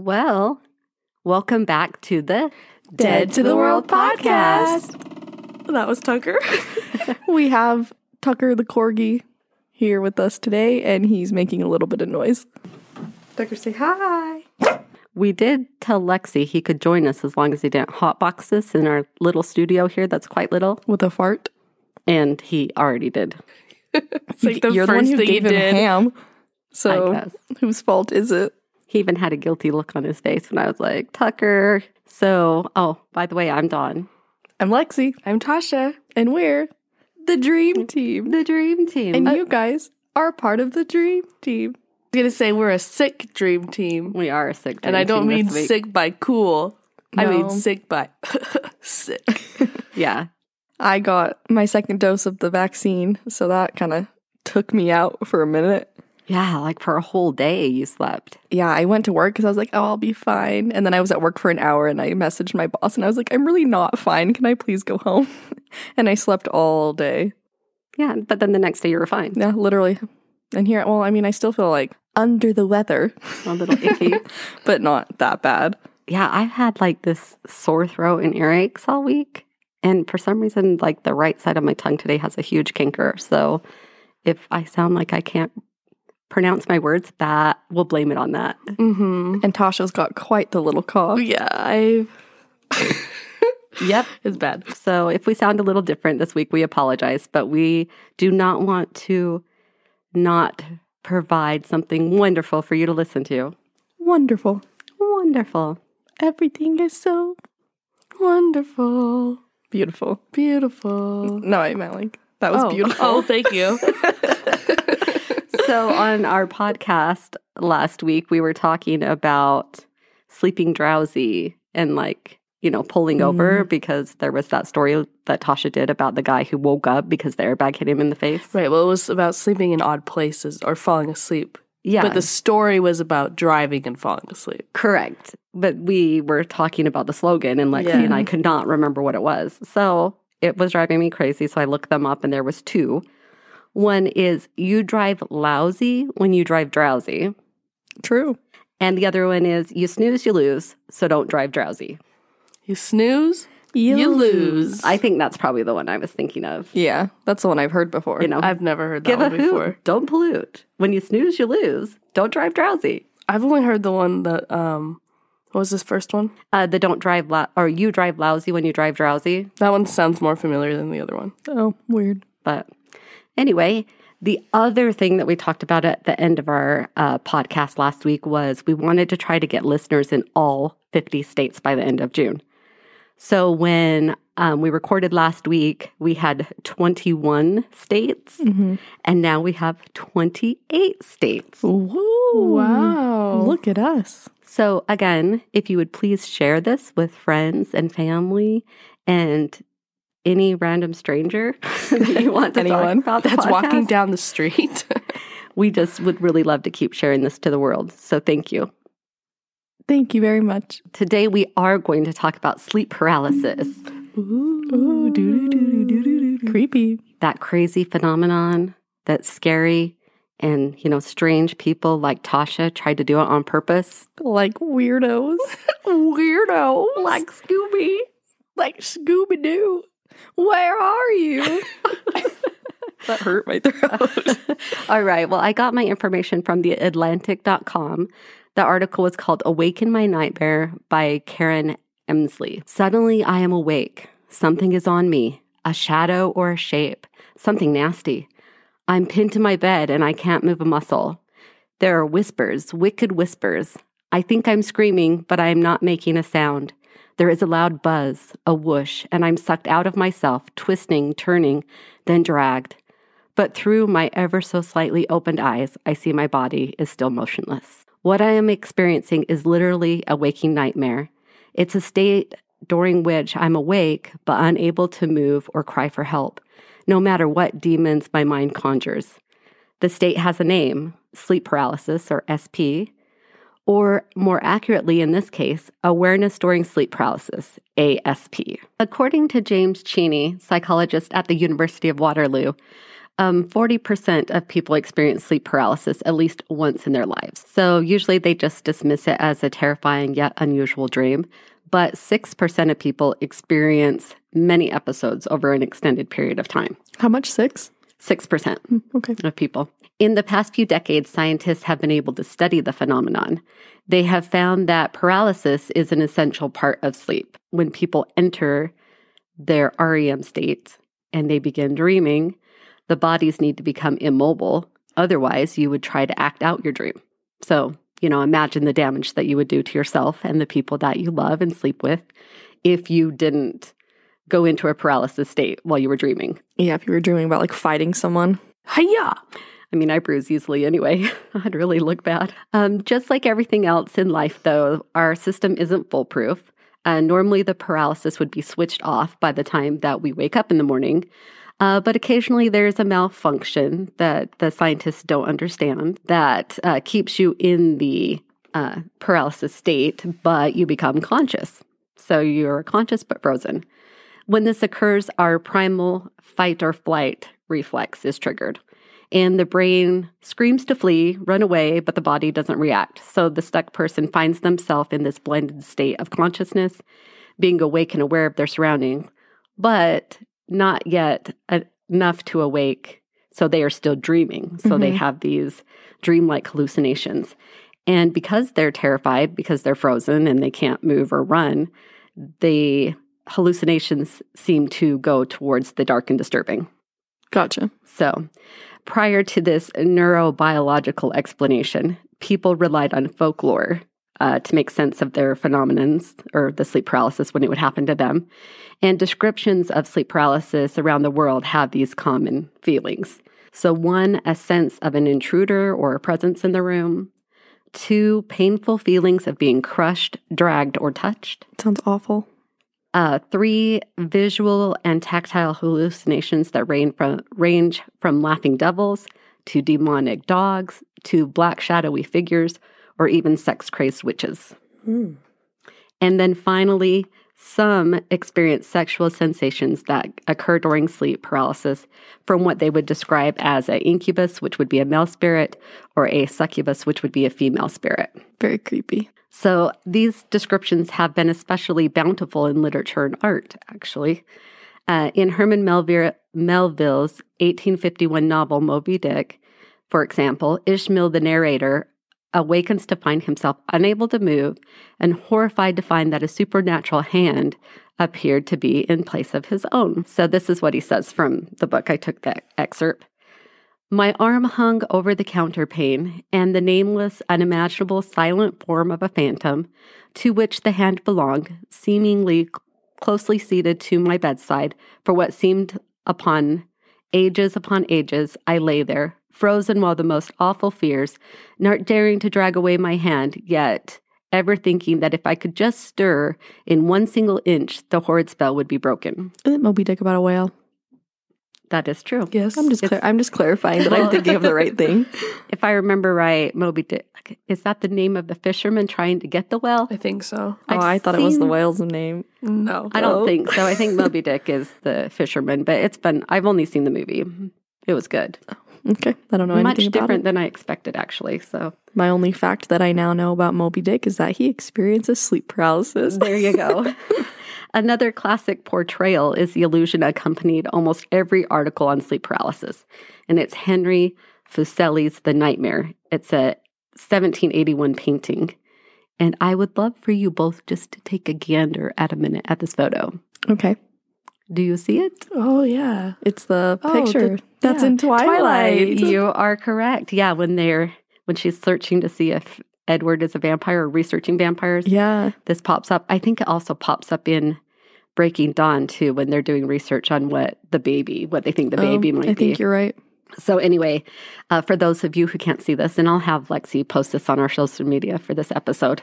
Well, welcome back to the Dead to the World podcast. That was Tucker. we have Tucker the corgi here with us today, and he's making a little bit of noise. Tucker, say hi. We did tell Lexi he could join us as long as he didn't hotbox us in our little studio here that's quite little, With a fart. and he already did. It's like the You're the one who thing gave him did. ham. So, whose fault is it? He even had a guilty look on his face when I was like, Tucker. So, oh, by the way, I'm Dawn. I'm Lexi, I'm Tasha. and we're the Dream Team. The dream team. And uh, you guys are part of the Dream Team. I was gonna say we're a sick dream team, we are a sick dream team. and I don't mean sick by cool. I mean sick by sick. Yeah. I got my second dose of the vaccine, so that kind of took me out for a minute. Yeah, like for a whole day you slept. Yeah, I went to work because I was like, oh, I'll be fine. And then I was at work for an hour and I messaged my boss and I was like, I'm really not fine. Can I please go home? and I slept all day. Yeah, but then the next day you were fine. Yeah, literally. And here, well, I mean, I still feel like under the weather, A little icky. but not that bad. yeah, I've had like this sore throat and earaches all week. And for some reason, like the right side of my tongue today has a huge canker. So if I sound like I can't pronounce my words, that we'll blame it on that. mm-hmm. And Tasha's got quite the little cough. Yeah, I. Yep. It's bad. So if we sound a little different this week, we apologize, but we do not want to not provide something wonderful for you to listen to. Wonderful. Wonderful. Everything is so Wonderful, beautiful. beautiful. No, I meant like, that was oh. beautiful. Oh, thank you. so on our podcast last week we were talking about sleeping drowsy and like you know pulling over mm-hmm. because there was that story that tasha did about the guy who woke up because the airbag hit him in the face right. Well, it was about sleeping in odd places or falling asleep. yeah But the story was about driving and falling asleep. correct but we were talking about the slogan and lexi Yeah. and i could not remember what it was so it was driving me crazy so i looked them up and there was two one is you drive lousy when you drive drowsy True. And the other one is you snooze, you lose, so don't drive drowsy. You snooze, you, lose. I think that's probably the one I was thinking of. Yeah, that's the one I've heard before. You know, I've never heard that give a one before. hoot, don't pollute. When you snooze, you lose. Don't drive drowsy. I've only heard the one that um what was this first one? Uh, the don't drive lou- or you drive lousy when you drive drowsy. That one sounds more familiar than the other one. Oh, weird. But anyway, the other thing that we talked about at the end of our uh, podcast last week was we wanted to try to get listeners in all 50 states by the end of June. So when um, we recorded last week, we had 21 states, and now we have 28 states. Woo. Wow. Look at us. So, again, if you would please share this with friends and family and any random stranger that you want to Anyone talk about That's walking down the street. We just would really love to keep sharing this to the world. So, thank you. Thank you very much. Today, we are going to talk about sleep paralysis, Ooh, doo doo doo doo doo doo. Creepy. that crazy phenomenon that's scary. And, you know, strange people like Tasha tried to do it on purpose. Like weirdos. Weirdo. like Scooby. Like Scooby Doo. Where are you? that hurt my throat. All right. Well, I got my information from the Atlantic.com. The article was called Awaken My Nightmare by Karen Emsley. Suddenly I am awake. Something is on me a shadow or a shape, something nasty. I'm pinned to my bed and I can't move a muscle. There are whispers, wicked whispers. I think I'm screaming, but I am not making a sound. There is a loud buzz, a whoosh, and I'm sucked out of myself, twisting, turning, then dragged. But through my ever so slightly opened eyes, I see my body is still motionless. What I am experiencing is literally a waking nightmare. It's a state during which I'm awake but unable to move or cry for help, no matter what demons my mind conjures. The state has a name sleep paralysis, or SP, or more accurately in this case, awareness during sleep paralysis, ASP. According to James Cheyne, psychologist at the University of Waterloo, Um, 40% of people experience sleep paralysis at least once in their lives. So usually they just dismiss it as a terrifying yet unusual dream. But 6% of people experience many episodes over an extended period of time. How much? Six? 6% Okay. of people. In the past few decades, scientists have been able to study the phenomenon. They have found that paralysis is an essential part of sleep. When people enter their REM state and they begin dreaming, the bodies need to become immobile. Otherwise, you would try to act out your dream. So, you know, imagine the damage that you would do to yourself and the people that you love and sleep with if you didn't go into a paralysis state while you were dreaming. Yeah, if you were dreaming about like fighting someone. Hiya! I mean, I bruise easily anyway. I'd really look bad. Um, just like everything else in life, though, our system isn't foolproof. Uh, normally, the paralysis would be switched off by the time that we wake up in the morning. Uh, but occasionally, there's a malfunction that the scientists don't understand that uh, keeps you in the uh, paralysis state, but you become conscious. So you're conscious but frozen. When this occurs, our primal fight or flight reflex is triggered and the brain screams to flee, run away, but the body doesn't react. So the stuck person finds themselves in this blended state of consciousness, being awake and aware of their surroundings, but not yet enough to awake. So they are still dreaming. So they mm-hmm. have these dreamlike hallucinations. And because they're terrified, because they're frozen and they can't move or run, the hallucinations seem to go towards the dark and disturbing. Gotcha. So, prior to this neurobiological explanation, people relied on folklore uh, to make sense of their phenomenons or the sleep paralysis when it would happen to them. And descriptions of sleep paralysis around the world have these common feelings. So, one, a sense of an intruder or a presence in the room. Two, painful feelings of being crushed, dragged, or touched. Sounds awful. Uh, three visual and tactile hallucinations that range from, range from laughing devils to demonic dogs to black shadowy figures or even sex crazed witches. And then finally, some experience sexual sensations that occur during sleep paralysis from what they would describe as an incubus, which would be a male spirit, or a succubus, which would be a female spirit. Very creepy. So these descriptions have been especially bountiful in literature and art, actually. Uh, in Herman Melville, Melville's 1851 novel Moby Dick, for example, Ishmael, the narrator, awakens to find himself unable to move and horrified to find that a supernatural hand appeared to be in place of his own. So, this is what he says from the book. I took that excerpt. My arm hung over the counterpane, and the nameless, unimaginable, silent form of a phantom, to which the hand belonged, seemingly closely seated to my bedside, for what seemed upon ages upon ages, I lay there, frozen while the most awful fears, not daring to drag away my hand, yet ever thinking that if I could just stir in one single inch, the horrid spell would be broken. Isn't Moby Dick about a whale? That is true. Yes. I'm just clar- I'm just clarifying that I'm thinking of the right thing. If I remember right, Moby Dick, is that the name of the fisherman trying to get the whale? I think so. Oh, I've I thought it was the whale's name. No. I don't Oh. think so. I think Moby Dick is the fisherman, but it's been, I've only seen the movie. It was good. Oh. Okay, I don't know Much anything about different than I expected, actually. So My only fact that I now know about Moby Dick is that he experiences sleep paralysis. there you go. Another classic portrayal is the illusion accompanied almost every article on sleep paralysis, and it's Henry Fuseli's The Nightmare. It's a 1781 painting. And I would love for you both just to take a gander at a minute at this photo. Okay, Do you see it? Oh yeah. it's the Oh, picture the- that's yeah, in Twilight. Twilight. You are correct. Yeah, when they're when she's searching to see if Edward is a vampire or researching vampires, Yeah, this pops up. I think it also pops up in Breaking Dawn too when they're doing research on what the baby, what they think the baby Um, might I be. think you're right. So anyway, uh, for those of you who can't see this, and I'll have Lexi post this on our social media for this episode.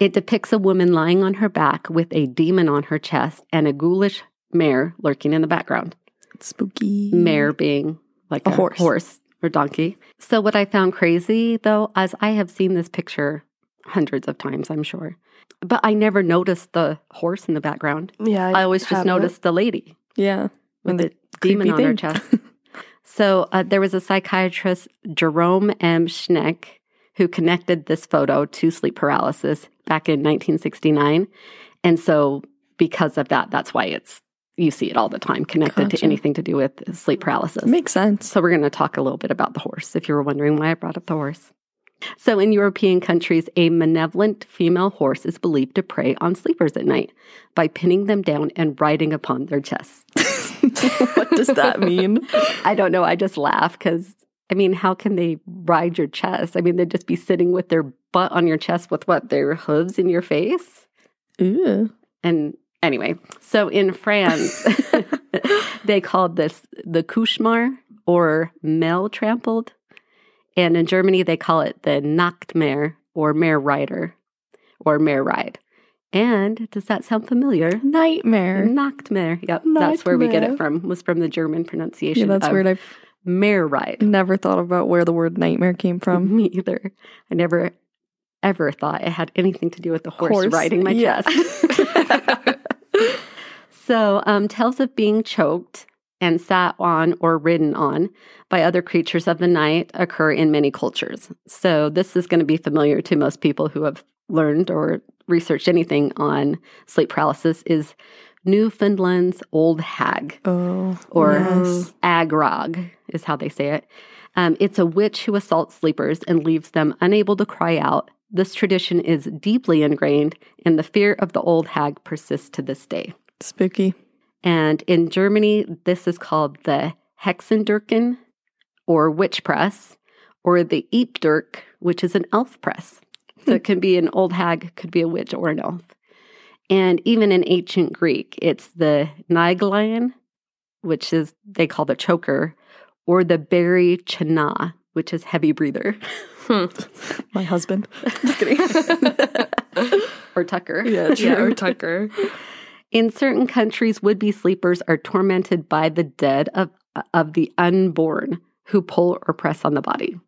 It depicts a woman lying on her back with a demon on her chest and a ghoulish mare lurking in the background. It's spooky. Mare being like A a, horse. horse or donkey. So what I found crazy though, as I have seen this picture hundreds of times, I'm sure, but I never noticed the horse in the background. Yeah. I always just noticed the lady Yeah, with the the demon creepy on her chest. So uh, there was a psychiatrist, Jerome M. Schneck, who connected this photo to sleep paralysis back in 1969. And so because of that, that's why it's you see it all the time connected Gotcha. to anything to do with sleep paralysis. Makes sense. So, we're going to talk a little bit about the horse if you were wondering why I brought up the horse. So, in European countries, a malevolent female horse is believed to prey on sleepers at night by pinning them down and riding upon their chests. what does that mean? I don't know. I just laugh because, I mean, how can they ride your chest? I mean, they'd just be sitting with their butt on your chest with what? Their hooves in your face? Ooh. And anyway, so in France, they called this the cauchemar or Mel trampled. And in Germany, they call it the Nachtmahr or mare rider or mare ride. And does that sound familiar? Nightmare. Nachtmahr. Yep, that's where we get it from. Was from the German Yeah, pronunciation. that's of weird. I've Mare ride. never thought about where the word nightmare came from. Me either. I never ever thought it had anything to do with the horse, Horse, riding my yeah. chest. so, um, tales of being choked and sat on or ridden on by other creatures of the night occur in many cultures. So, this is going to be familiar to most people who have learned or researched anything on sleep paralysis is Newfoundland's old hag Oh, or yes. agrog is how they say it. Um, it's a witch who assaults sleepers and leaves them unable to cry out. This tradition is deeply ingrained, and the fear of the old hag persists to this day. spooky. And in Germany, this is called the Hexendrücken or witch press, or the Alpdrücken, which is an elf press. So hmm. it can be an old hag, could be a witch or an elf. And even in ancient Greek, it's the Pnigalion, which is they call the choker, or the berry Chana, which is heavy breather, My husband. or Tucker. Yeah, Yeah, true. or Tucker. In certain countries, would be sleepers are tormented by the dead of, of the unborn who pull or press on the body.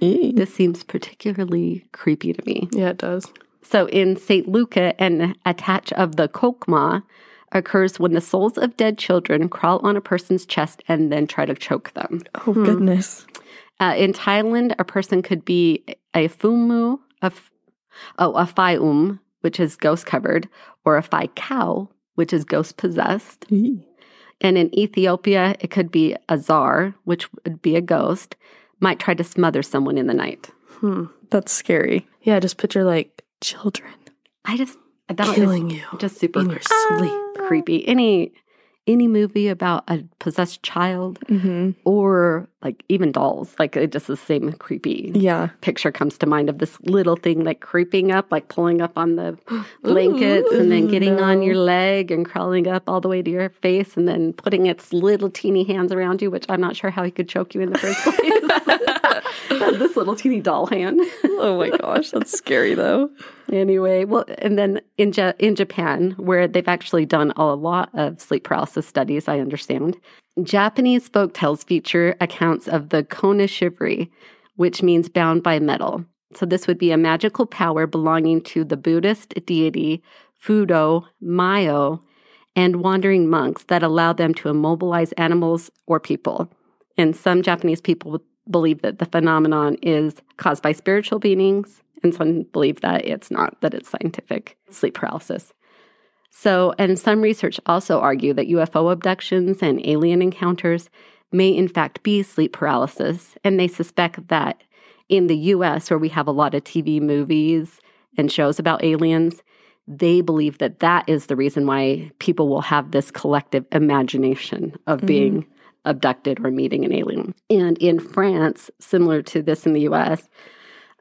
This seems particularly creepy to me. Yeah, it does. So in St. Lucia, an attach of the kokma occurs when the souls of dead children crawl on a person's chest and then try to choke them. Oh, goodness. Uh, in Thailand, a person could be a fumu, a f- oh, a fium, which is ghost covered, or a phi cow, which is ghost possessed. And in Ethiopia, it could be a zar, which would be a ghost, might try to smother someone in the night. Hmm. That's scary. Yeah, just picture like Children. I just that is killing you just super in your sleep. creepy. Any any movie about a possessed child Mm-hmm. or like even dolls, like it just the same creepy Yeah. picture comes to mind of this little thing like creeping up, like pulling up on the blankets and then Ooh, getting on your leg and crawling up all the way to your face and then putting its little teeny hands around you, which I'm not sure how he could choke you in the first place. this little teeny doll hand. Oh my gosh, that's scary though. Anyway, well, and then in in Japan, where they've actually done a lot of sleep paralysis studies, I understand, Japanese folk tales feature accounts of the kona kanashibari, which means bound by metal. So this would be a magical power belonging to the Buddhist deity Fudo Myoo and wandering monks that allow them to immobilize animals or people. And some Japanese people believe that the phenomenon is caused by spiritual beings, and some believe that it's not, that it's scientific sleep paralysis. So, and some research also argue that UFO abductions and alien encounters may in fact be sleep paralysis, and they suspect that in the US, where we have a lot of TV movies and shows about aliens, they believe that that is the reason why people will have this collective imagination of mm-hmm. being abducted or meeting an alien. And in France, similar to this in the US,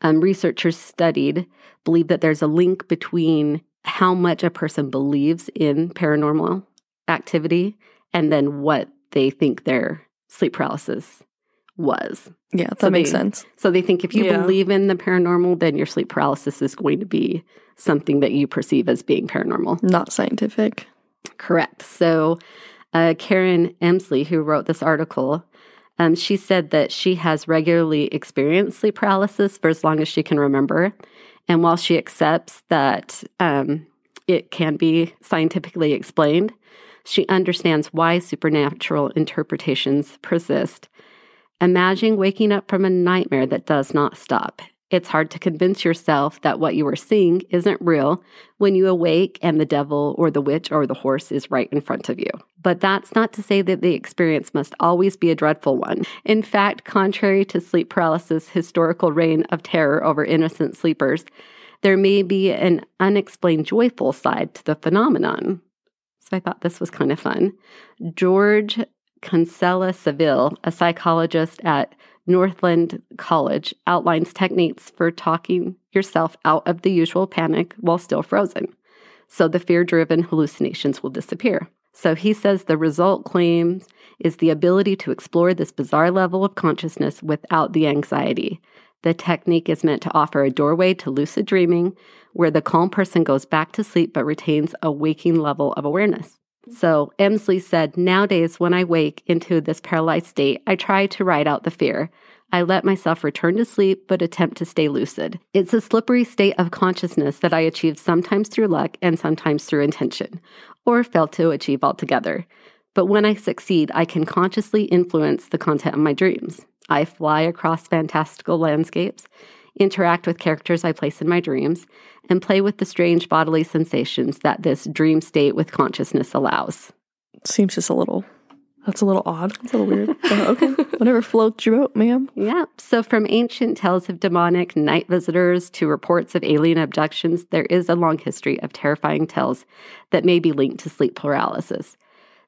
um, researchers studied, believe that there's a link between how much a person believes in paranormal activity and then what they think their sleep paralysis was. Yeah, that So makes they- sense. So they think if you Yeah. believe in the paranormal, then your sleep paralysis is going to be something that you perceive as being paranormal. Not scientific. Correct. So, uh, Karen Emsley, who wrote this article, um, she said that she has regularly experienced sleep paralysis for as long as she can remember. And while she accepts that um, it can be scientifically explained, she understands why supernatural interpretations persist Imagine waking up from a nightmare that does not stop. It's hard to convince yourself that what you are seeing isn't real when you awake and the devil or the witch or the horse is right in front of you. But that's not to say that the experience must always be a dreadful one. In fact, contrary to sleep paralysis' historical reign of terror over innocent sleepers, there may be an unexplained joyful side to the phenomenon. So I thought this was kind of fun. George Kinsella Saville, a psychologist at Northland College, outlines techniques for talking yourself out of the usual panic while still frozen. So the fear driven hallucinations will disappear. So he says the result claims is the ability to explore this bizarre level of consciousness without the anxiety. The technique is meant to offer a doorway to lucid dreaming where the calm person goes back to sleep but retains a waking level of awareness. So Emsley said, Nowadays, when I wake into this paralyzed state, I try to ride out the fear. I let myself return to sleep, but attempt to stay lucid. It's a slippery state of consciousness that I achieve sometimes through luck and sometimes through intention, or fail to achieve altogether. But when I succeed, I can consciously influence the content of my dreams. I fly across fantastical landscapes, interact with characters I place in my dreams, and play with the strange bodily sensations that this dream state with consciousness allows. Seems just a little. That's a little odd. It's a little weird. But uh, okay. Whatever floats your boat, ma'am. Yeah. So, from ancient tales of demonic night visitors to reports of alien abductions, there is a long history of terrifying tales that may be linked to sleep paralysis.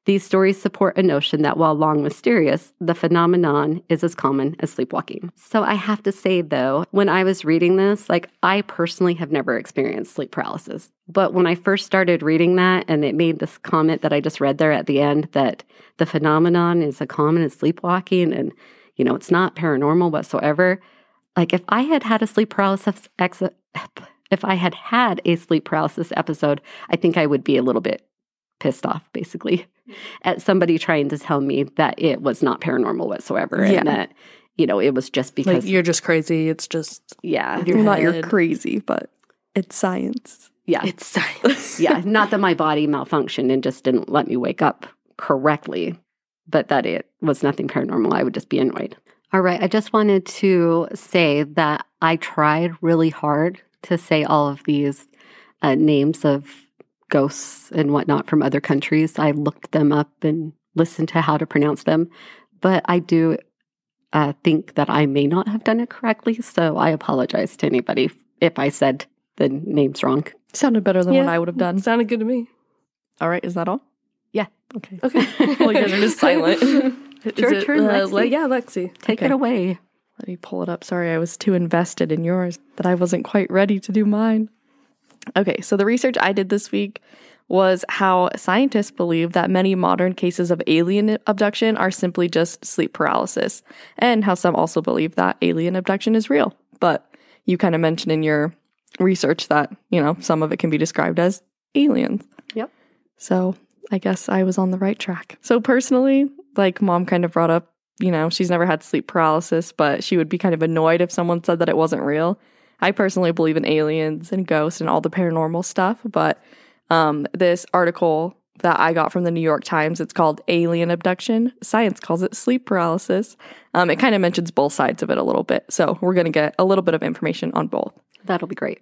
These stories support a notion that while long mysterious, the phenomenon is as common as sleepwalking. So I have to say though, when I was reading this, like I personally have never experienced sleep paralysis. But when I first started reading that and it made this comment that I just read there at the end that the phenomenon is as common as sleepwalking and you know, it's not paranormal whatsoever. Like if I had had a sleep paralysis ex- if I had had a sleep paralysis episode, I think I would be a little bit pissed off basically at somebody trying to tell me that it was not paranormal whatsoever Yeah. and that you know it was just because Like you're just crazy. It's just yeah your Well, not you're crazy, but it's science. yeah it's science. yeah not that my body malfunctioned and just didn't let me wake up correctly but that it was nothing paranormal i would just be annoyed all right i just wanted to say that i tried really hard to say all of these uh, names of ghosts and whatnot from other countries i looked them up and listened to how to pronounce them but i do uh, think that i may not have done it correctly so i apologize to anybody if i said the names wrong Sounded better than what I would have done. Sounded good to me. All right, is that all? Yeah. Okay. Okay. well, you guys are just silent. Is Your it, turn, uh, Lexi. Le- yeah, Lexi. Take Okay. it away. Let me pull it up. Sorry, I was too invested in yours that I wasn't quite ready to do mine. Okay, so the research I did this week was how scientists believe that many modern cases of alien abduction are simply just sleep paralysis, and how some also believe that alien abduction is real. But you kind of mentioned in your research that, you know, some of it can be described as aliens. Yep. So I guess I was on the right track. So personally, like mom kind of brought up, you know, she's never had sleep paralysis, but she would be kind of annoyed if someone said that it wasn't real. I personally believe in aliens and ghosts and all the paranormal stuff, but um, this article that I got from the New York Times, it's called Alien Abduction. Science calls it sleep paralysis. Um, it kind of mentions both sides of it a little bit. So we're going to get a little bit of information on both. That'll be great.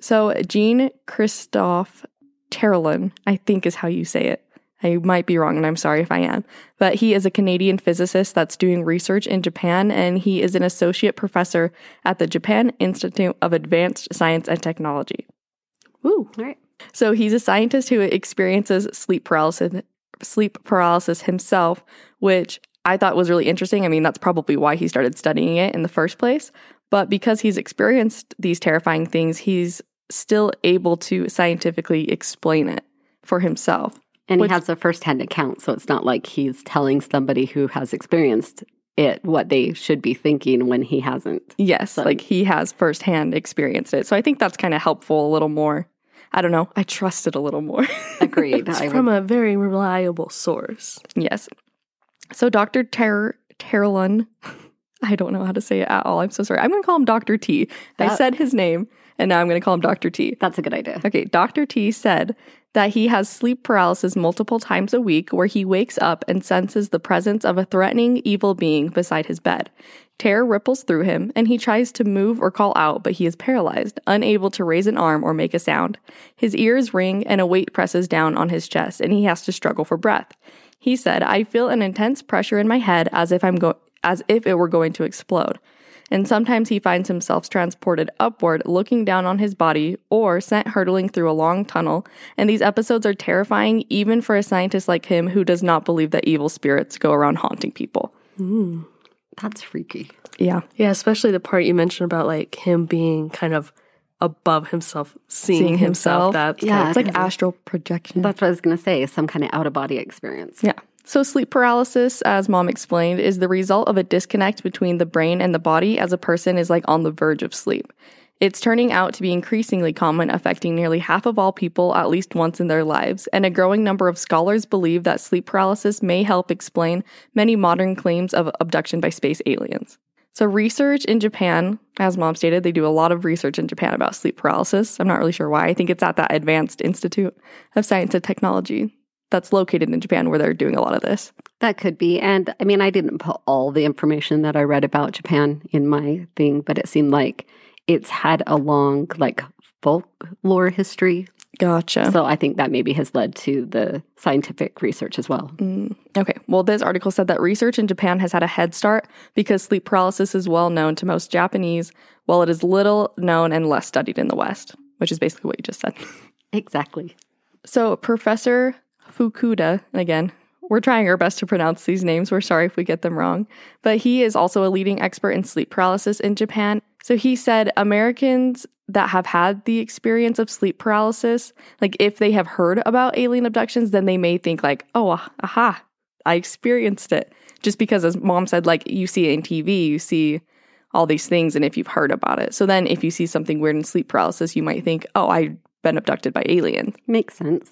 So Jean Christophe Terrillon, I think is how you say it. I might be wrong, and I'm sorry if I am. But he is a Canadian physicist that's doing research in Japan, and he is an associate professor at the Japan Institute of Advanced Science and Technology. Woo. All right. So he's a scientist who experiences sleep paralysis, sleep paralysis himself, which I thought was really interesting. I mean, that's probably why he started studying it in the first place. But because he's experienced these terrifying things, he's still able to scientifically explain it for himself. And Which- he has a firsthand account, so it's not like he's telling somebody who has experienced it what they should be thinking when he hasn't. Yes, So- like he has firsthand experienced it. So I think that's kind of helpful a little more. I don't know. I trust it a little more. Agreed. It's from would, a very reliable source. Yes. So Dr. Ter- Terlun, I don't know how to say it at all. I'm so sorry. I'm going to call him Dr. T. I That- said his name, and now I'm going to call him Dr. T. that's a good idea. Okay, Dr. T said that he has sleep paralysis multiple times a week where he wakes up and senses the presence of a threatening evil being beside his bed. Terror ripples through him, and he tries to move or call out, but he is paralyzed, unable to raise an arm or make a sound. His ears ring, and a weight presses down on his chest, and he has to struggle for breath. He said, "I feel an intense pressure in my head as if I'm go- as if it were going to explode." And sometimes he finds himself transported upward, looking down on his body, or sent hurtling through a long tunnel. And these episodes are terrifying, even for a scientist like him who does not believe that evil spirits go around haunting people. That's freaky. Yeah. Yeah, especially the part you mentioned about like him being kind of above himself, seeing, Seeing himself. himself. That's Yeah. kind It's like astral projection. That's what I was going to say. Some kind of out of body experience. Yeah. So, sleep paralysis, as mom explained, is the result of a disconnect between the brain and the body as a person is like on the verge of sleep. It's turning out to be increasingly common, affecting nearly half of all people at least once in their lives, and a growing number of scholars believe that sleep paralysis may help explain many modern claims of abduction by space aliens. So, research in Japan, as mom stated, they do a lot of research in Japan about sleep paralysis. I'm not really sure why. I think it's at that Advanced Institute of Science and Technology that's located in Japan where they're doing a lot of this. That could be. And I mean, I didn't put all the information that I read about Japan in my thing, but it seemed like it's had a long, like, folklore history. Gotcha. So I think that maybe has led to the scientific research as well. Mm, okay. Well, this article said that research in Japan has had a head start because sleep paralysis is well known to most Japanese, while it is little known and less studied in the West, which is basically what you just said. Exactly. So, Professor Fukuda, again, we're trying our best to pronounce these names. We're sorry if we get them wrong. But he is also a leading expert in sleep paralysis in Japan. So he said Americans that have had the experience of sleep paralysis, like if they have heard about alien abductions, then they may think like, oh, ah- aha, I experienced it. Just because, as mom said, like you see it in TV, you see all these things, and if you've heard about it. So then if you see something weird in sleep paralysis, you might think, oh, I've been abducted by aliens. Makes sense.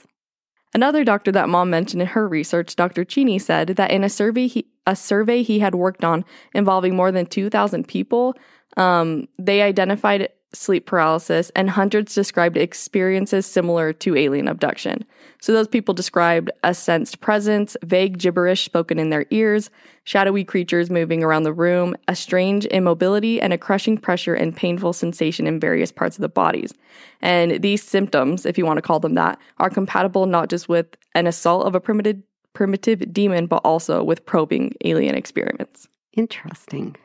Another doctor that mom mentioned in her research, Dr. Cheyne, said that in a survey he, a survey he had worked on involving more than 2,000 people, um, they identified sleep paralysis and hundreds described experiences similar to alien abduction. So those people described a sensed presence, vague gibberish spoken in their ears, shadowy creatures moving around the room, a strange immobility, and a crushing pressure and painful sensation in various parts of the bodies. And these symptoms, if you want to call them that, are compatible not just with an assault of a primitive primitive demon, but also with probing alien experiments. Interesting.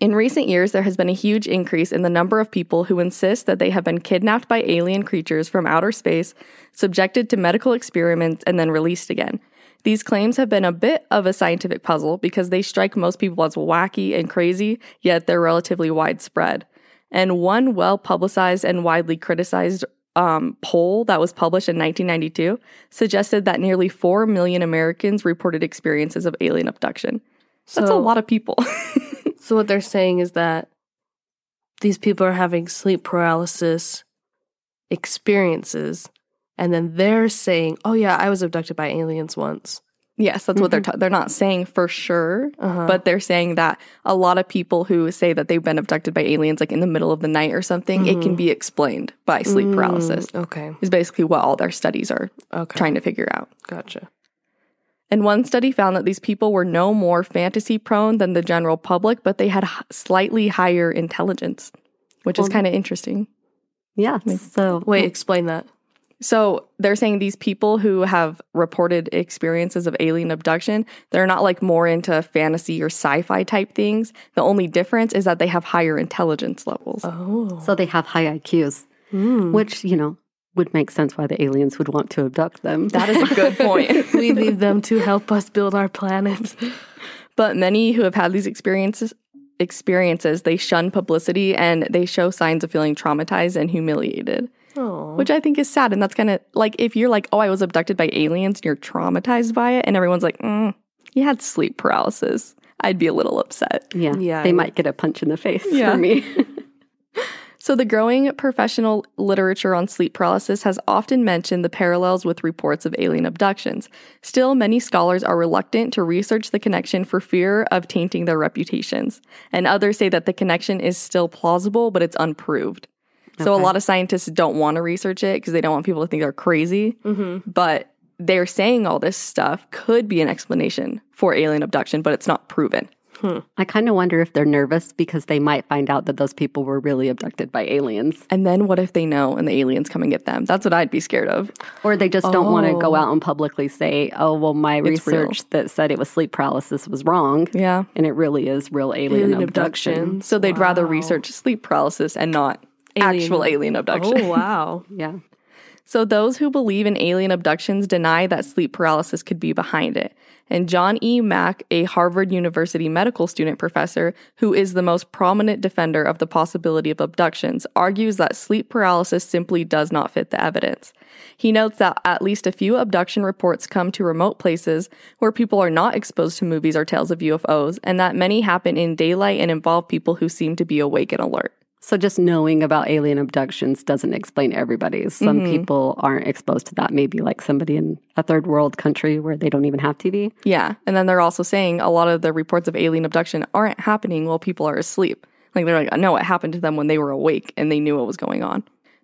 In recent years, there has been a huge increase in the number of people who insist that they have been kidnapped by alien creatures from outer space, subjected to medical experiments, and then released again. These claims have been a bit of a scientific puzzle because they strike most people as wacky and crazy, yet they're relatively widespread. And one well publicized and widely criticized um, poll that was published in 1992 suggested that nearly 4 million Americans reported experiences of alien abduction. That's a lot of people. So what they're saying is that these people are having sleep paralysis experiences, and then they're saying, "Oh yeah, I was abducted by aliens once." Yes, that's what they're ta- they're not saying for sure, Uh-huh. but they're saying that a lot of people who say that they've been abducted by aliens like in the middle of the night or something, it can be explained by sleep paralysis. Mm, okay, Is basically what all their studies are okay, trying to figure out. gotcha. And one study found that these people were no more fantasy prone than the general public, but they had h- slightly higher intelligence, which is kind of interesting. Yeah. So Wait, explain that. So they're saying these people who have reported experiences of alien abduction, they're not like more into fantasy or sci-fi type things. The only difference is that they have higher intelligence levels. Oh, so they have high IQs, Hmm. which you know would make sense why the aliens would want to abduct them. That is a good point. we need them to help us build our planet. but many who have had these experiences experiences, they shun publicity and they show signs of feeling traumatized and humiliated. Oh, Which I think is sad. And that's kind of like if you're like, oh, I was abducted by aliens and you're traumatized by it, and everyone's like, mm, you had sleep paralysis, I'd be a little upset. yeah. Yeah, They I might get a punch in the face Yeah. for me. So, the growing professional literature on sleep paralysis has often mentioned the parallels with reports of alien abductions. Still, many scholars are reluctant to research the connection for fear of tainting their reputations. And others say that the connection is still plausible, but it's unproved. So a lot of scientists don't want to research it because they don't want people to think they're crazy. Mm-hmm. But they're saying all this stuff could be an explanation for alien abduction, but it's not proven. Hmm. I kind of wonder if they're nervous because they might find out that those people were really abducted by aliens, And then what if they know and the aliens come and get them? That's what I'd be scared of. or they just don't want to go Oh. out and publicly say, "Oh, well, my It's real. research that said it was sleep paralysis was wrong, Yeah. and it really is real alien, Alien abduction." abductions. So they'd rather research sleep paralysis and not Alien- actual alien abduction. Oh wow. Yeah, So those who believe in alien abductions deny that sleep paralysis could be behind it. And John E. Mack, a Harvard University medical student professor who is the most prominent defender of the possibility of abductions, argues that sleep paralysis simply does not fit the evidence. He notes that at least a few abduction reports come to remote places where people are not exposed to movies or tales of UFOs, and that many happen in daylight and involve people who seem to be awake and alert. So just knowing about alien abductions doesn't explain everybody. Some Mhm. people aren't exposed to that. Maybe like somebody in a third world country where they don't even have TV. Yeah. And then they're also saying a lot of the reports of alien abduction aren't happening while people are asleep. Like they're like, no, it happened to them when they were awake and they knew what was going on.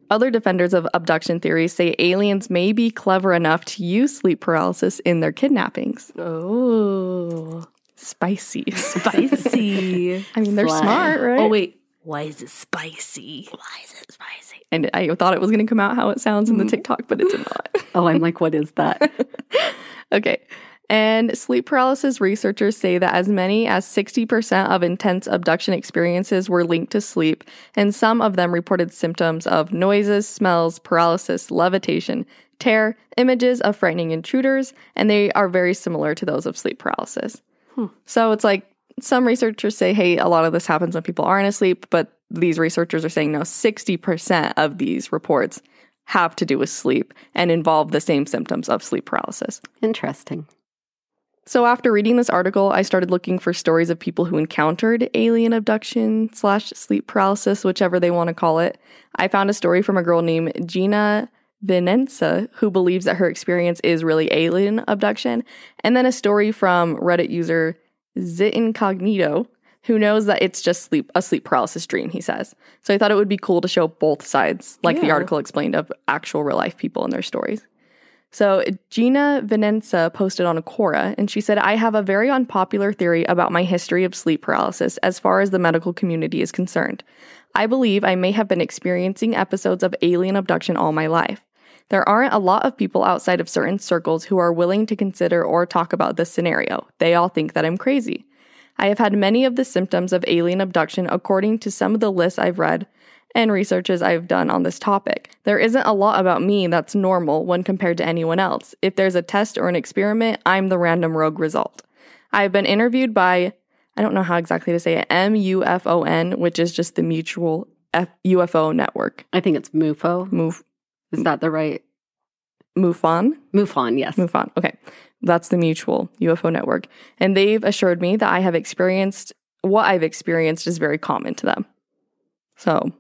Other defenders of abduction theories say aliens may be clever enough to use sleep paralysis in their kidnappings. Oh, Spicy. spicy. I mean, they're Slay. smart, right? oh wait, why is it spicy? Why is it spicy? And I thought it was going to come out how it sounds in the mm-hmm. TikTok, but it did not. Oh, I'm like, what is that? Okay. And sleep paralysis researchers say that as many as 60% of intense abduction experiences were linked to sleep, and some of them reported symptoms of noises, smells, paralysis, levitation, terror, images of frightening intruders, and they are very similar to those of sleep paralysis. Hmm. So it's like some researchers say, hey, a lot of this happens when people aren't asleep, but these researchers are saying no, 60% of these reports have to do with sleep and involve the same symptoms of sleep paralysis. Interesting. So after reading this article, I started looking for stories of people who encountered alien abduction slash sleep paralysis, whichever they want to call it. I found a story from a girl named Gina Venenza who believes that her experience is really alien abduction, and then a story from Reddit user Zitincognito who knows that it's just sleep a sleep paralysis dream, he says. So I thought it would be cool to show both sides, like the article explained of actual real life people and their stories. So Gina Venenza posted on Quora, and she said, I have a very unpopular theory about my history of sleep paralysis as far as the medical community is concerned. I believe I may have been experiencing episodes of alien abduction all my life. There aren't a lot of people outside of certain circles who are willing to consider or talk about this scenario. They all think that I'm crazy. I have had many of the symptoms of alien abduction according to some of the lists I've read and researches I've done on this topic. There isn't a lot about me that's normal when compared to anyone else. If there's a test or an experiment, I'm the random rogue result. I've been interviewed by, I don't know how exactly to say it, MUFON, which is just the Mutual F- UFO Network. I think it's MUFO. Move, Is that the right? MUFON? MUFON, yes. MUFON. Okay. That's the Mutual UFO Network. And they've assured me that I have experienced what I've experienced is very common to them. So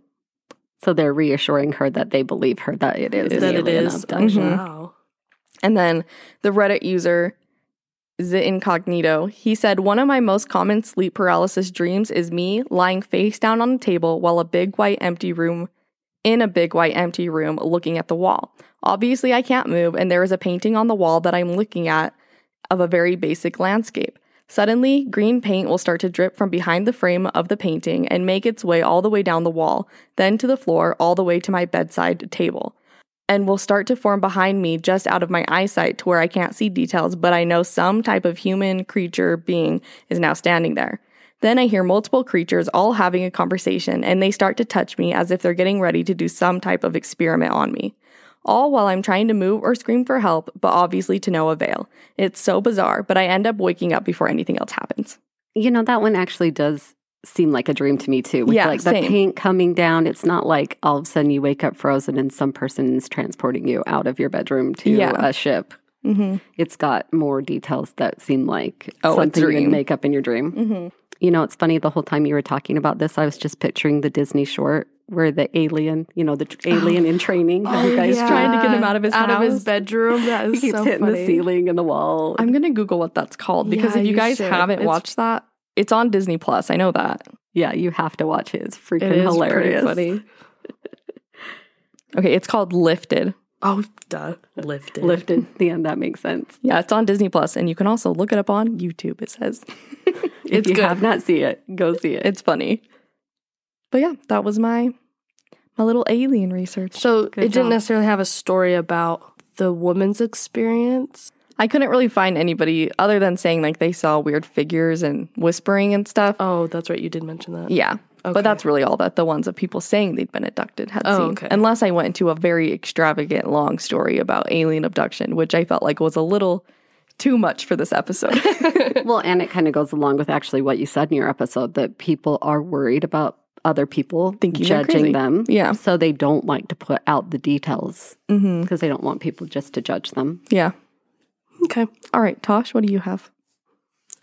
So they're reassuring her that they believe her that it is that it is alien is. abduction. Mhm. Wow. And then the Reddit user, The Incognito, he said, One of my most common sleep paralysis dreams is me lying face down on a table while a big white empty room, in a big white empty room, looking at the wall. Obviously, I can't move, and there is a painting on the wall that I'm looking at of a very basic landscape. Suddenly, green paint will start to drip from behind the frame of the painting and make its way all the way down the wall, then to the floor, all the way to my bedside table and will start to form behind me just out of my eyesight to where I can't see details, but I know some type of human creature being is now standing there. Then I hear multiple creatures all having a conversation, and they start to touch me as if they're getting ready to do some type of experiment on me. All while I'm trying to move or scream for help, but obviously to no avail. It's so bizarre, but I end up waking up before anything else happens. You know, that one actually does seem like a dream to me too. With Yeah, like the same. paint coming down. It's not like all of a sudden you wake up frozen and some person is transporting you out of your bedroom to Yeah. a ship. Mm-hmm. It's got more details that seem like Oh, something you can make up in your dream. Mm-hmm. You know, it's funny the whole time you were talking about this, I was just picturing the Disney short where the alien, you know, the tr- alien in training. You guys yeah. trying to get him out of his out of his bedroom. That He keeps so hitting funny. the ceiling and the wall. I'm gonna Google what that's called because Yeah, if you you guys should. haven't It's- watched that, it's on Disney Plus. I know that. yeah, you have to watch it. It's freaking It is hilarious. Okay, it's called Lifted. Oh, duh. Lifted. Lifted. The end. That makes sense. Yeah, it's on Disney Plus, and you can also look it up on YouTube. It says If you good. have not seen it, go see it. it's funny. But yeah, that was my my little alien research. So Good it didn't necessarily have a story about the woman's experience. I couldn't really find anybody other than saying like they saw weird figures and whispering and stuff. Oh, that's right. You did mention that. Yeah. Okay. But that's really all that the ones of people saying they'd been abducted had Oh, seen. okay. Unless I went into a very extravagant long story about alien abduction, which I felt like was a little too much for this episode. well, and it kind of goes along with actually what you said in your episode that people are worried about other people Thinking judging them. Yeah. So they don't like to put out the details mm-hmm. because they don't want people just to judge them. Yeah. Okay. All right, Tosh, what do you have?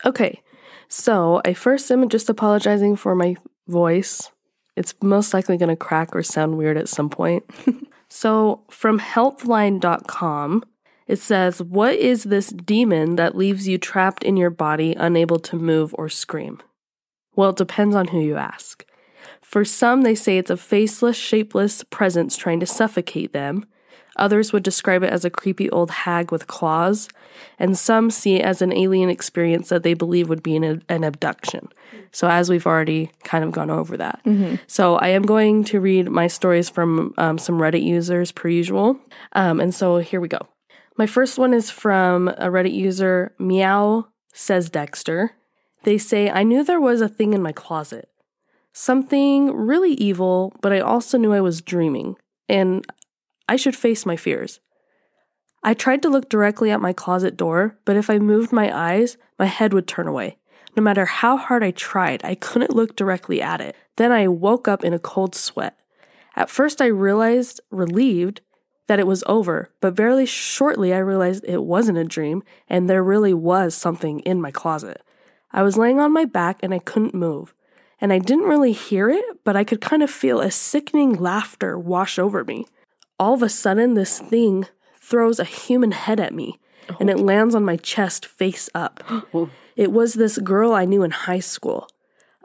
Okay. So I first am just apologizing for my voice. It's most likely going to crack or sound weird at some point. so from healthline.com, it says, What is this demon that leaves you trapped in your body, unable to move or scream? Well, it depends on who you ask. For some, they say it's a faceless, shapeless presence trying to suffocate them. Others would describe it as a creepy old hag with claws, and some see it as an alien experience that they believe would be an, an abduction. So, as we've already kind of gone over that. So, I am going to read my stories from um, some Reddit users, per usual. Um, and so, here we go. My first one is from a Reddit user, Meow Says Dexter. They say, I knew there was a thing in my closet. Something really evil, but I also knew I was dreaming, and I should face my fears. I tried to look directly at my closet door, but if I moved my eyes, my head would turn away. No matter how hard I tried, I couldn't look directly at it. Then I woke up in a cold sweat. At first, I realized, relieved, that it was over, but very shortly I realized it wasn't a dream and there really was something in my closet. I was laying on my back and I couldn't move. And I didn't really hear it, but I could kind of feel a sickening laughter wash over me. All of a sudden, this thing throws a human head at me and it oh. lands on my chest face up. It was this girl I knew in high school.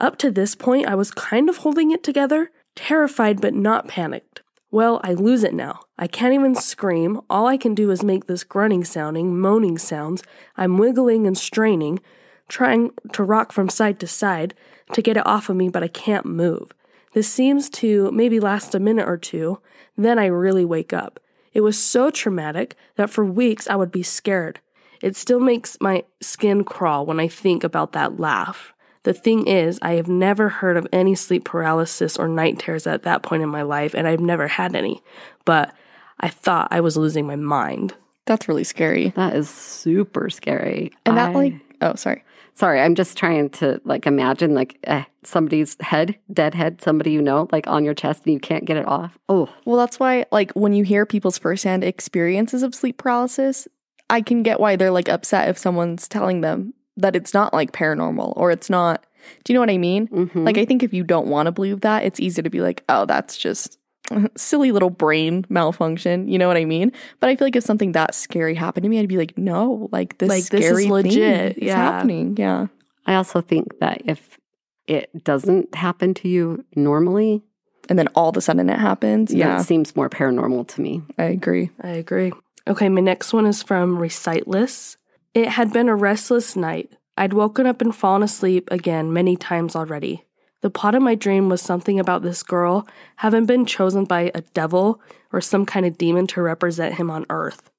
Up to this point, I was kind of holding it together, terrified but not panicked. Well, I lose it now. I can't even scream. All I can do is make this grunting sounding, moaning sounds. I'm wiggling and straining, trying to rock from side to side to get it off of me, but I can't move. This seems to maybe last a minute or two, then I really wake up. It was so traumatic that for weeks I would be scared. It still makes my skin crawl when I think about that laugh. The thing is, I have never heard of any sleep paralysis or night terrors at that point in my life, and I've never had any. But I thought I was losing my mind. That's really scary. That is super scary. And that I- like oh sorry. Sorry, I'm just trying to like imagine like eh, somebody's head, dead head, somebody you know, like on your chest and you can't get it off. Oh, Well, that's why, like, when you hear people's firsthand experiences of sleep paralysis, I can get why they're like upset if someone's telling them that it's not like paranormal or it's not. Do you know what I mean? mhm. Like, I think if you don't want to believe that, it's easy to be like, oh, that's just silly little brain malfunction. You know what I mean? But I feel like if something that scary happened to me, I'd be like, no, like this, Like, this is scary thing legit, is yeah. happening. Yeah. I also think that if it doesn't happen to you normally, And then all of a sudden it happens. Yeah. it seems more paranormal to me. I agree. I agree. Okay, my next one is from Reciteless. It had been a restless night. I'd woken up and fallen asleep again many times already. The plot of my dream was something about this girl having been chosen by a devil or some kind of demon to represent him on earth.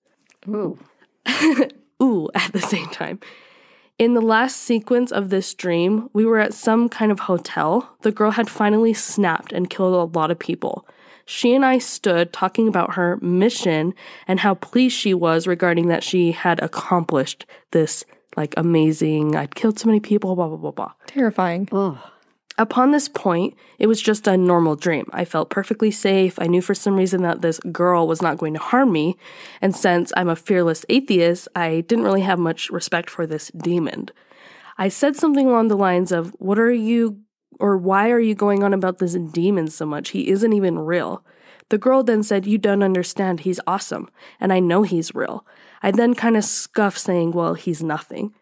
Ooh. Ooh, at the same time. In the last sequence of this dream, we were at some kind of hotel. The girl had finally snapped and killed a lot of people. She and I stood talking about her mission and how pleased she was regarding that she had accomplished this like amazing, I'd killed so many people, blah, blah, blah, blah. Terrifying. Oh, Upon this point, it was just a normal dream. I felt perfectly safe. I knew for some reason that this girl was not going to harm me. And since I'm a fearless atheist, I didn't really have much respect for this demon. I said something along the lines of, What are you, or why are you going on about this demon so much? He isn't even real. The girl then said, You don't understand. He's awesome. And I know he's real. I then kind of scuffed, saying, Well, he's nothing.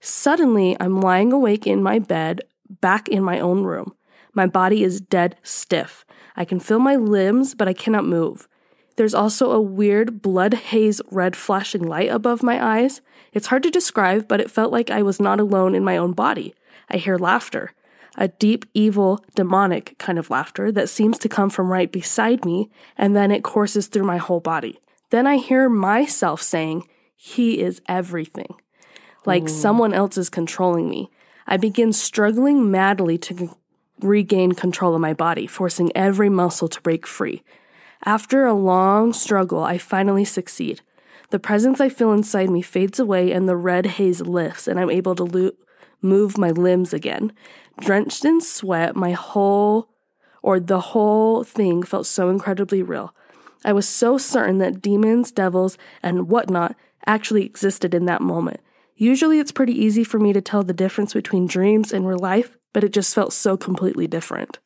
Suddenly, I'm lying awake in my bed, back in my own room. My body is dead stiff. I can feel my limbs, but I cannot move. There's also a weird blood haze red flashing light above my eyes. It's hard to describe, but it felt like I was not alone in my own body. I hear laughter, a deep, evil, demonic kind of laughter that seems to come from right beside me, and then it courses through my whole body. Then I hear myself saying, He is everything. Like someone else is controlling me. I begin struggling madly to regain control of my body, forcing every muscle to break free. After a long struggle, I finally succeed. The presence I feel inside me fades away and the red haze lifts, and I'm able to lo- move my limbs again. Drenched in sweat, my whole or the whole thing felt so incredibly real. I was so certain that demons, devils, and whatnot actually existed in that moment. Usually it's pretty easy for me to tell the difference between dreams and real life, but it just felt so completely different.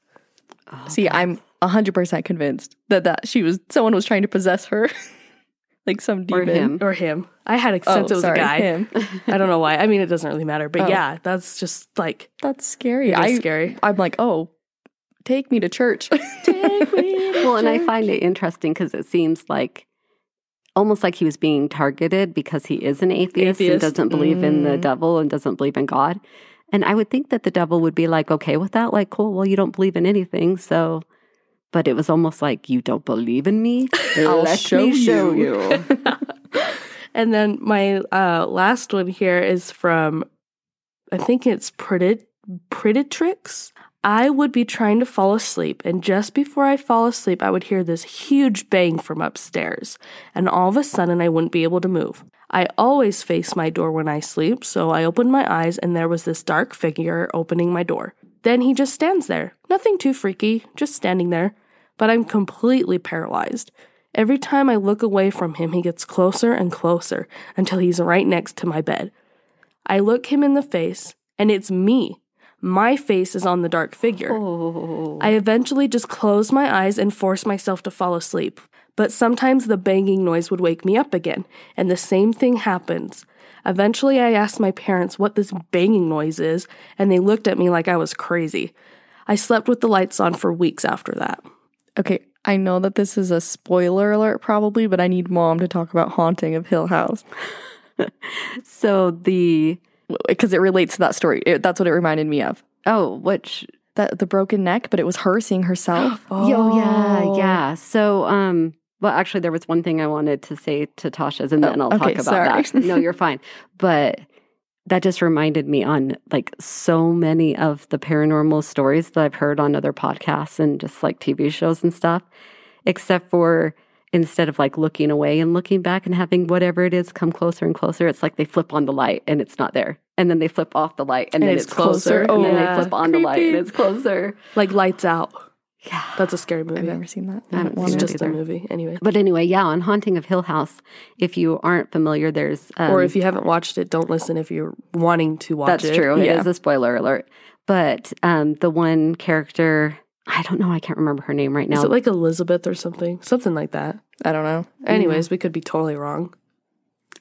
Oh, See, I'm 100% convinced that that she was someone was trying to possess her. like some demon Or him. Or him. I had a Oh, sense it was sorry, a guy. him. I don't know why. I mean, it doesn't really matter, but Oh. yeah, that's just like That's scary. it is I, scary. I'm like, oh, take me to church. Well, and I find it interesting because it seems like almost like he was being targeted because he is an atheist, and doesn't believe in the Mm. devil and doesn't believe in God. And I would think that the devil would be like, okay with that, like, cool, well, you don't believe in anything. So, but it was almost like, you don't believe in me? I'll Let show me show you." you. And then my uh, last one here is from, I think it's Predit- Predatrix. I would be trying to fall asleep, and just before I'd fall asleep, I would hear this huge bang from upstairs, and all of a sudden I wouldn't be able to move. I always face my door when I sleep, so I opened my eyes, and there was this dark figure opening my door. Then he just stands there. Nothing too freaky, just standing there. But I'm completely paralyzed. Every time I look away from him, he gets closer and closer until he's right next to my bed. I look him in the face, and it's me. My face is on the dark figure. Oh. I eventually just close my eyes and force myself to fall asleep. But sometimes the banging noise would wake me up again, and the same thing happens. Eventually, I asked my parents what this banging noise is, and they looked at me like I was crazy. I slept with the lights on for weeks after that. okay, I know that this is a spoiler alert probably, but I need mom to talk about Haunting of Hill House So the, because it relates to that story. It- that's what it reminded me of. oh, which, That the broken neck, but it was her seeing herself. oh, yeah, yeah. So, um, well, actually, there was one thing I wanted to say to Tasha's, and then Oh, I'll okay, talk about sorry. that. No, you're fine. But that just reminded me on like so many of the paranormal stories that I've heard on other podcasts and just like TV shows and stuff, except for instead of like looking away and looking back and having whatever it is come closer and closer, it's like they flip on the light and it's not there. And then they flip off the light and, And then it's it's closer. closer. And then Yeah. they flip on the light and it's closer. Like Lights Out. Yeah. That's a scary movie. I've never seen that. I haven't don't seen It's it wanna- just a movie. Anyway. But anyway, yeah, on Haunting of Hill House, if you aren't familiar, there's um, or if you haven't watched it, don't listen if you're wanting to watch that's it. true. It Yeah. is a spoiler alert. But um, the one character, I don't know, I can't remember her name right now. Is it like Elizabeth or something? Something like that. I don't know. Anyways, we could be totally wrong.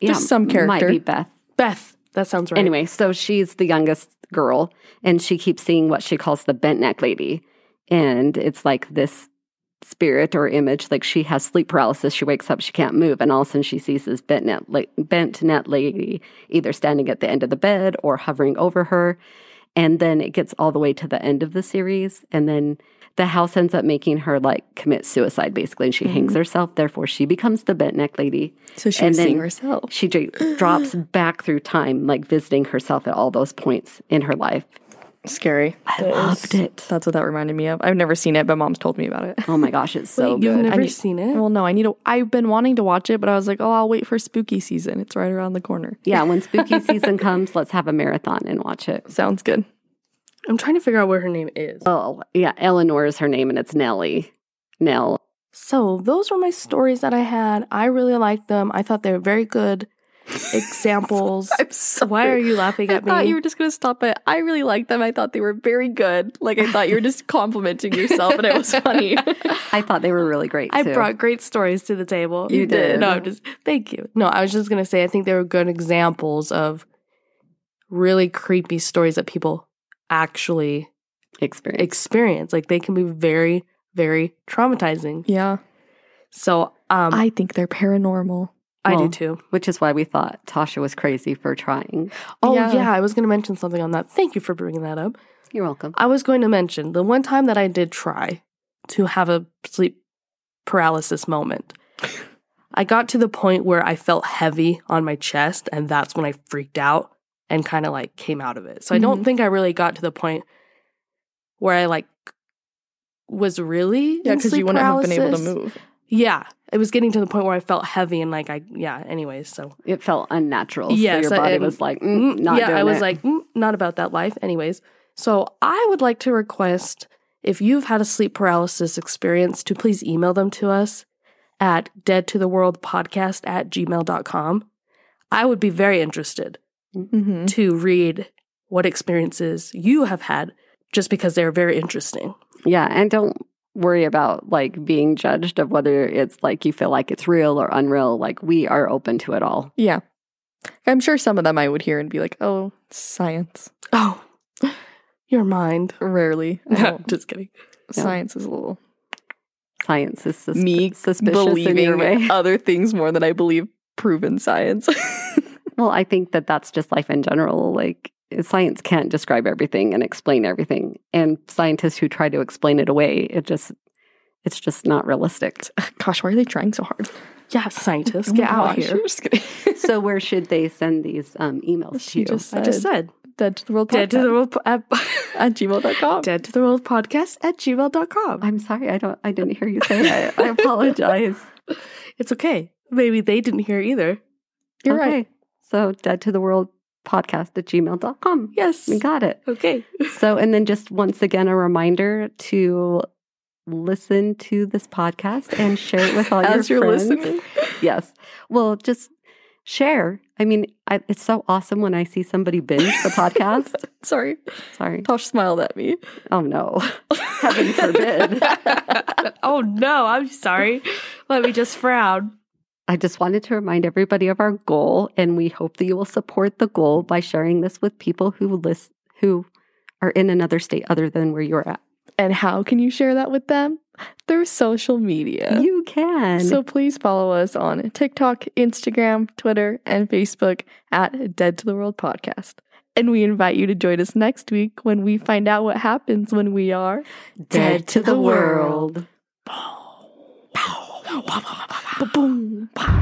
just some character. Might be Beth. Beth. That sounds right. Anyway, so she's the youngest girl, and she keeps seeing what she calls the bent neck lady, and it's like this spirit or image. Like she has sleep paralysis. She wakes up, she can't move, and all of a sudden she sees this bent net, la- bent net lady either standing at the end of the bed or hovering over her. And then it gets all the way to the end of the series, and then the house ends up making her like commit suicide basically, and she mm-hmm. hangs herself. Therefore, she becomes the bent neck lady. So she And then herself. She dr- drops back through time, like visiting herself at all those points in her life. Scary. I That loved is- it. That's what that reminded me of. I've never seen it, but mom's told me about it. Oh my gosh, it's so Wait, you've good. never need- seen it? Well, no, I need to. I've been wanting to watch it, but I was like, oh, I'll wait for spooky season. It's right around the corner. yeah, when spooky season comes, let's have a marathon and watch it. Sounds good. I'm trying to figure out where her name is. Oh, yeah, Eleanor is her name and it's Nellie. Nell. So those were my stories that I had. I really liked them. I thought they were very good examples. I'm sorry. Why are you laughing at me? I thought you were just going to stop it. I really liked them. I thought they were very good. Like, I thought you were just complimenting yourself, and it was funny. I thought they were really great I too. brought great stories to the table. You did. No, I'm just thank you. No, I was just gonna say I think they were good examples of really creepy stories that people actually experience. experience. Like they can be very, very traumatizing. yeah. So um, I, I think they're paranormal. Do Well, too. Which is why we thought Tasha was crazy for trying. Oh yeah. yeah. I was going to mention something on that. Thank you for bringing that up. You're welcome. I was going to mention the one time that I did try to have a sleep paralysis moment. I got to the point where I felt heavy on my chest, and that's when I freaked out and kind of like came out of it. So I don't Mhm. think I really got to the point where I like was really Yeah, because you wouldn't have been able to move. Yeah, it was getting to the point where I felt heavy and like I yeah. Anyways, so It felt unnatural. Yes, so your body and- was like, mm, not yeah, doing I was it. like, mm, not about that life. Anyways, so I would like to request if you've had a sleep paralysis experience to please email them to us at dead to the world podcast at gmail.com. I would be very interested Mm-hmm. to read what experiences you have had just because they're very interesting. Yeah, and don't worry about like being judged of whether it's like you feel like it's real or unreal. Like we are open to it all. Yeah. I'm sure some of them I would hear and be like, oh, science. Oh, your mind. Rarely. I don't- just kidding. Science is a little Science is sus- me suspicious in your believing way. other things more than I believe proven science. Well, I think that that's just life in general. Like science can't describe everything and explain everything, and scientists who try to explain it away, it just it's just not realistic. Gosh, why are they trying so hard? Yeah, scientists, Oh get out gosh, here. Just kidding. so where should they send these um, emails to She you? just I just said said dead to the world dead to the podcast world po- at, at gmail.com. dead to the world podcast at gmail.com. I'm sorry, I don't. I didn't hear you say that. I apologize. It's okay. Maybe they didn't hear either. You're right. So dead to the world podcast at gmail.com. Yes. We got it. Okay. So, and then just once again, a reminder to listen to this podcast and share it with all As your you're friends. listening. Yes. Well, just share. I mean, I, it's so awesome when I see somebody binge the podcast. Sorry. Sorry. Tosh smiled at me. Oh, no. Heaven forbid. oh no, I'm sorry. Let me just frown. I just wanted to remind everybody of our goal, and we hope that you will support the goal by sharing this with people who list, who are in another state other than where you're at. And how can you share that with them? Through social media. You can. So please follow us on TikTok, Instagram, Twitter, and Facebook at Dead to the World Podcast. And we invite you to join us next week when we find out what happens when we are dead to the world. 啪啪啪啪啪，嘣。啪